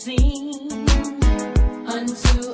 seen unto